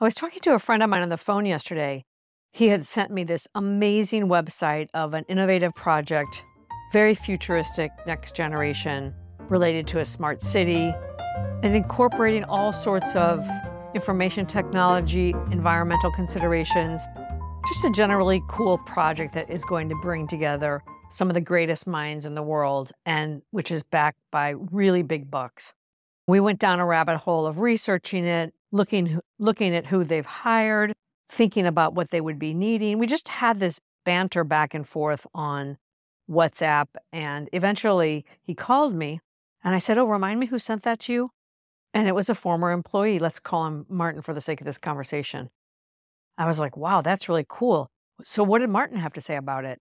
I was talking to a friend of mine on the phone yesterday. He had sent me this amazing website of an innovative project, very futuristic, next generation, related to a smart city and incorporating all sorts of information technology, environmental considerations. Just a generally cool project that is going to bring together some of the greatest minds in the world and which is backed by really big bucks. We went down a rabbit hole of researching it, looking looking at who they've hired, thinking about what they would be needing. We just had this banter back and forth on WhatsApp and eventually he called me and I said, "Oh, remind me who sent that to you?" And it was a former employee. Let's call him Martin for the sake of this conversation. I was like, wow, that's really cool. So, what did Martin have to say about it?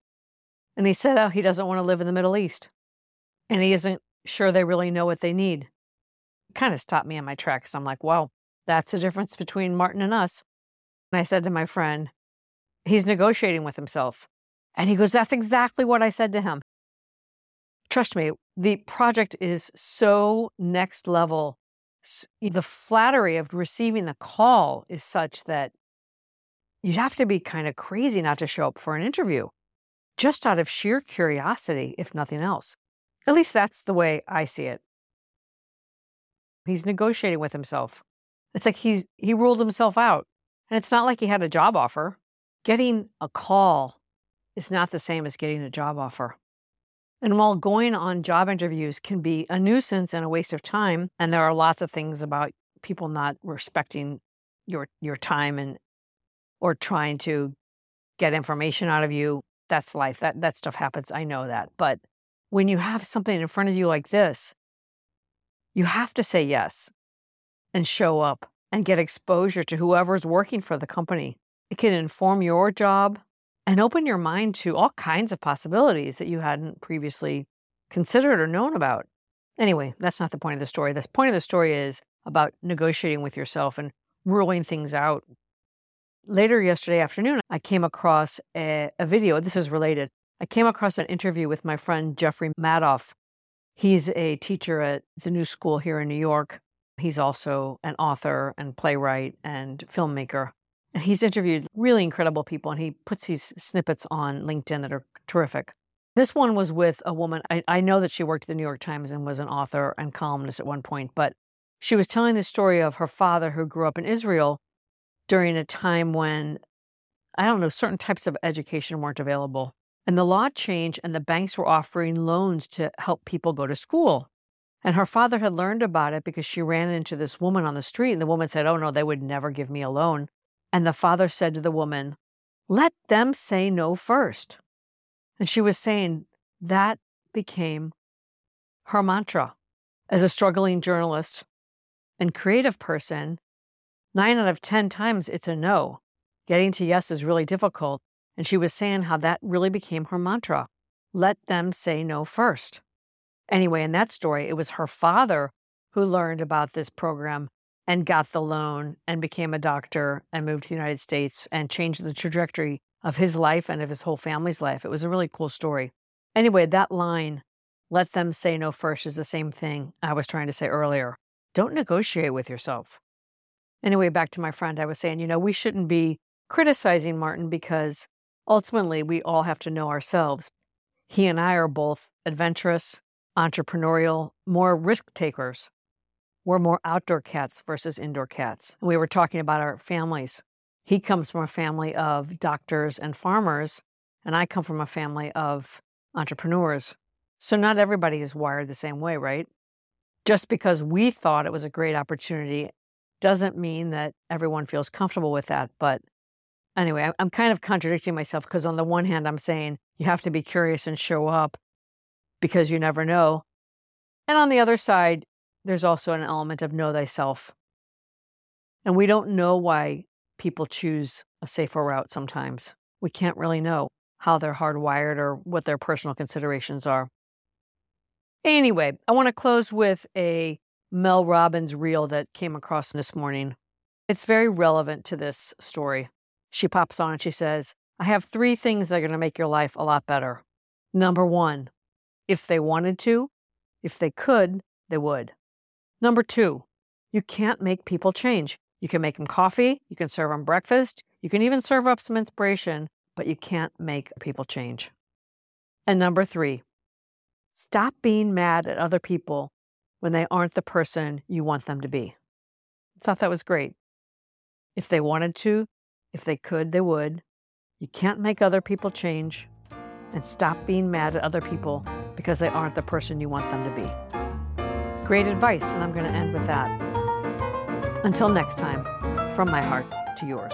And he said, oh, he doesn't want to live in the Middle East. And he isn't sure they really know what they need. It kind of stopped me in my tracks. I'm like, wow, that's the difference between Martin and us. And I said to my friend, he's negotiating with himself. And he goes, that's exactly what I said to him. Trust me, the project is so next level the flattery of receiving the call is such that you'd have to be kind of crazy not to show up for an interview, just out of sheer curiosity, if nothing else. At least that's the way I see it. He's negotiating with himself. It's like he's he ruled himself out. And it's not like he had a job offer. Getting a call is not the same as getting a job offer. And while going on job interviews can be a nuisance and a waste of time, and there are lots of things about people not respecting your your time and or trying to get information out of you, that's life. That that stuff happens. I know that. But when you have something in front of you like this, you have to say yes and show up and get exposure to whoever's working for the company. It can inform your job and open your mind to all kinds of possibilities that you hadn't previously considered or known about. Anyway, that's not the point of the story. The point of the story is about negotiating with yourself and ruling things out. Later yesterday afternoon, I came across a, a video. This is related. I came across an interview with my friend Jeffrey Madoff. He's a teacher at the New School here in New York. He's also an author and playwright and filmmaker. And he's interviewed really incredible people and he puts these snippets on LinkedIn that are terrific. This one was with a woman. I, I know that she worked at the New York Times and was an author and columnist at one point, but she was telling the story of her father who grew up in Israel during a time when, I don't know, certain types of education weren't available. And the law changed, and the banks were offering loans to help people go to school. And her father had learned about it because she ran into this woman on the street, and the woman said, Oh, no, they would never give me a loan. And the father said to the woman, Let them say no first. And she was saying that became her mantra. As a struggling journalist and creative person, nine out of 10 times it's a no. Getting to yes is really difficult. And she was saying how that really became her mantra let them say no first. Anyway, in that story, it was her father who learned about this program and got the loan and became a doctor and moved to the United States and changed the trajectory of his life and of his whole family's life. It was a really cool story. Anyway, that line, let them say no first, is the same thing I was trying to say earlier. Don't negotiate with yourself. Anyway, back to my friend, I was saying, you know, we shouldn't be criticizing Martin because ultimately we all have to know ourselves. He and I are both adventurous, entrepreneurial, more risk takers we're more outdoor cats versus indoor cats. We were talking about our families. He comes from a family of doctors and farmers, and I come from a family of entrepreneurs. So not everybody is wired the same way, right? Just because we thought it was a great opportunity doesn't mean that everyone feels comfortable with that. But anyway, I'm kind of contradicting myself because on the one hand, I'm saying you have to be curious and show up because you never know. And on the other side, there's also an element of know thyself. And we don't know why people choose a safer route sometimes. We can't really know how they're hardwired or what their personal considerations are. Anyway, I want to close with a Mel Robbins reel that came across this morning. It's very relevant to this story. She pops on and she says, I have three things that are going to make your life a lot better. Number one, if they wanted to, if they could, they would. Number two, you can't make people change. You can make them coffee, you can serve them breakfast, you can even serve up some inspiration, but you can't make people change. And number three, stop being mad at other people when they aren't the person you want them to be. I thought that was great. If they wanted to, if they could, they would. You can't make other people change. And stop being mad at other people because they aren't the person you want them to be. Great advice, and I'm going to end with that. Until next time, from my heart to yours.